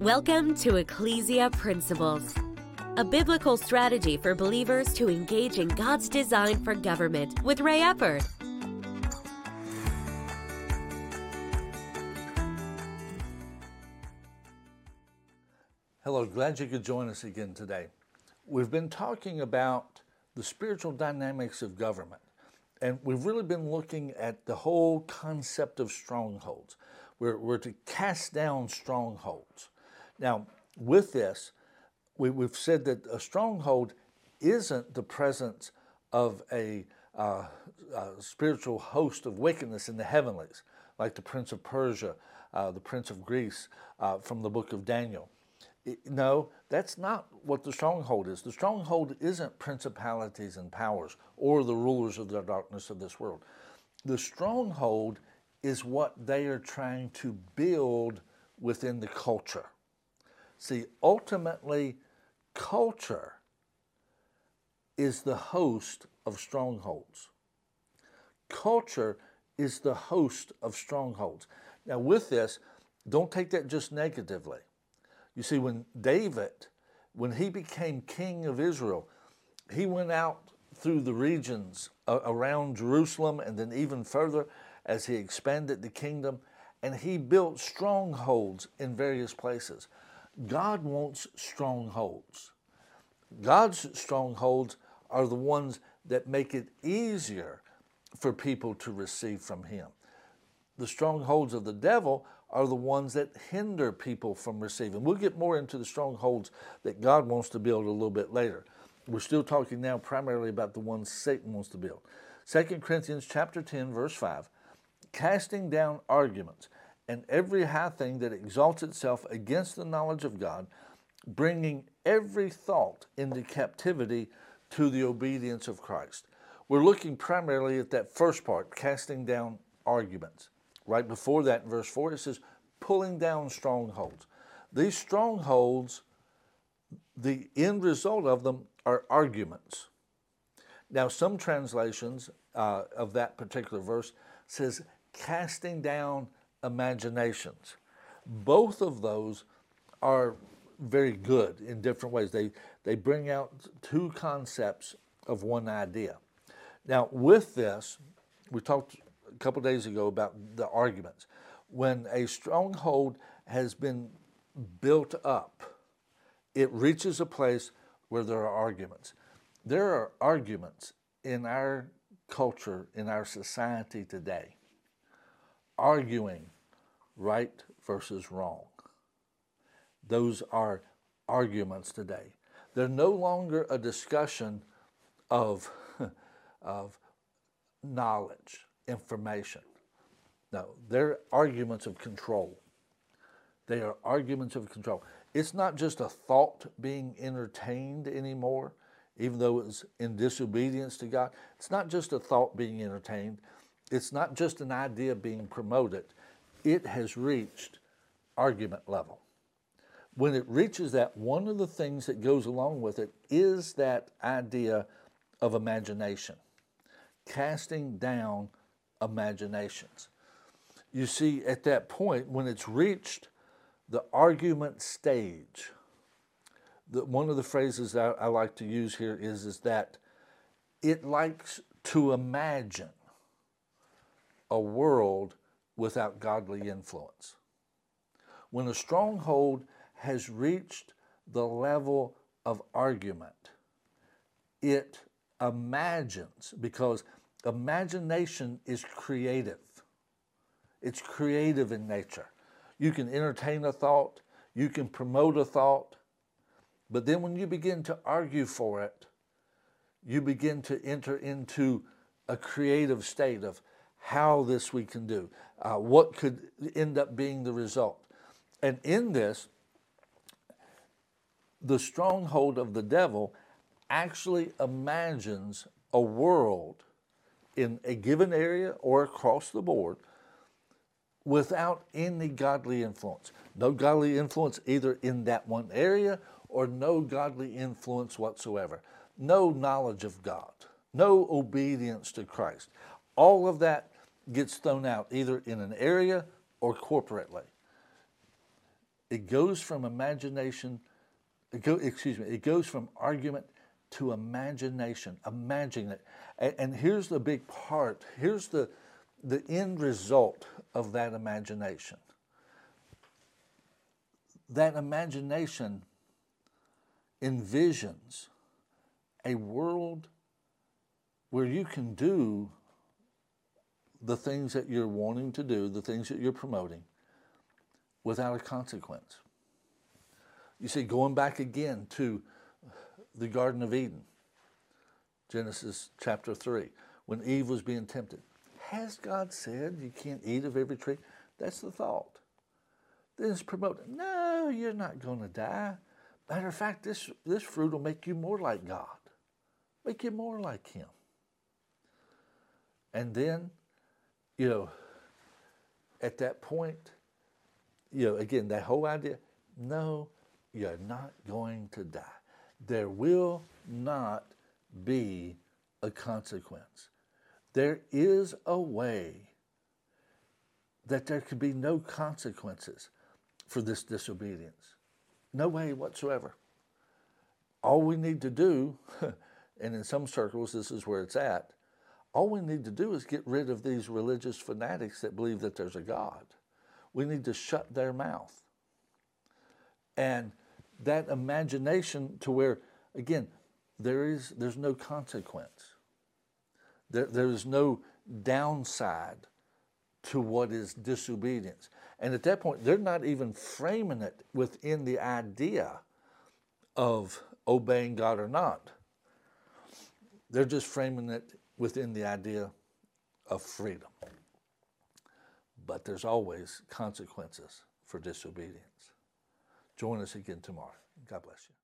Welcome to Ecclesia Principles, a biblical strategy for believers to engage in God's design for government with Ray Eppard. Hello, glad you could join us again today. We've been talking about the spiritual dynamics of government, and we've really been looking at the whole concept of strongholds. We're, we're to cast down strongholds. Now, with this, we, have said that a stronghold isn't the presence of a, uh, a, spiritual host of wickedness in the heavenlies, like the prince of Persia, uh, the prince of Greece uh, from the book of Daniel. No, that's not what the stronghold is. The stronghold isn't principalities and powers or the rulers of the darkness of this world. The stronghold is what they are trying to build within the culture. See, ultimately, culture is the host of strongholds. Culture is the host of strongholds. Now, with this, don't take that just negatively. You see, when David, when he became king of Israel, he went out through the regions around Jerusalem and then even further as he expanded the kingdom, and he built strongholds in various places. God wants strongholds. God's strongholds are the ones that make it easier for people to receive from Him. The strongholds of the devil are the ones that hinder people from receiving. We'll get more into the strongholds that God wants to build a little bit later. We're still talking now primarily about the ones Satan wants to build. 2 Corinthians chapter 10 verse 5, casting down arguments and every high thing that exalts itself against the knowledge of God, bringing every thought into captivity to the obedience of Christ. We're looking primarily at that first part, casting down arguments. Right before that, in verse 4, it says, pulling down strongholds. These strongholds, the end result of them are arguments. Now, some translations uh, of that particular verse says casting down imaginations. Both of those are very good in different ways. They, they bring out two concepts of one idea. Now, with this, we talked a couple days ago about the arguments. When a stronghold has been built up, it reaches a place where there are arguments. There are arguments in our culture, in our society today, arguing right versus wrong. Those are arguments today. They're no longer a discussion of, of knowledge, information. No, they're arguments of control. They are arguments of control. It's not just a thought being entertained anymore, even though it's in disobedience to God. It's not just a thought being entertained. It's not just an idea being promoted it has reached argument level. When it reaches that, one of the things that goes along with it is that idea of imagination, casting down imaginations. You see, at that point, when it's reached the argument stage, the, one of the phrases I, I like to use here is, is that it likes to imagine a world without godly influence. When a stronghold has reached the level of argument, it imagines, because imagination is creative. It's creative in nature. You can entertain a thought, you can promote a thought, but then when you begin to argue for it, you begin to enter into a creative state of how this we can do, uh, what could end up being the result. And in this, the stronghold of the devil actually imagines a world in a given area or across the board without any godly influence. No godly influence either in that one area or no godly influence whatsoever. No knowledge of God, no obedience to Christ. All of that gets thrown out either in an area or corporately. it goes from imagination, it go, excuse me, it goes from argument to imagination. Imagine it. And, and here's the big part. Here's the, the end result of that imagination. That imagination envisions a world where you can do the things that you're wanting to do, the things that you're promoting, without a consequence. You see, going back again to the Garden of Eden, Genesis chapter 3, when Eve was being tempted. Has God said you can't eat of every tree? That's the thought. Then it's promoted. No, you're not going to die. Matter of fact, this, this fruit will make you more like God, make you more like Him. And then, you know, at that point, you know, again, that whole idea no, you're not going to die. There will not be a consequence. There is a way that there could be no consequences for this disobedience. No way whatsoever. All we need to do, and in some circles this is where it's at, all we need to do is get rid of these religious fanatics that believe that there's a God. We need to shut their mouth. And that imagination to where, again, there is there's no consequence. There, there is no downside to what is disobedience. And at that point, they're not even framing it within the idea of obeying God or not. They're just framing it within the idea of freedom. But there's always consequences for disobedience. Join us again tomorrow. God bless you.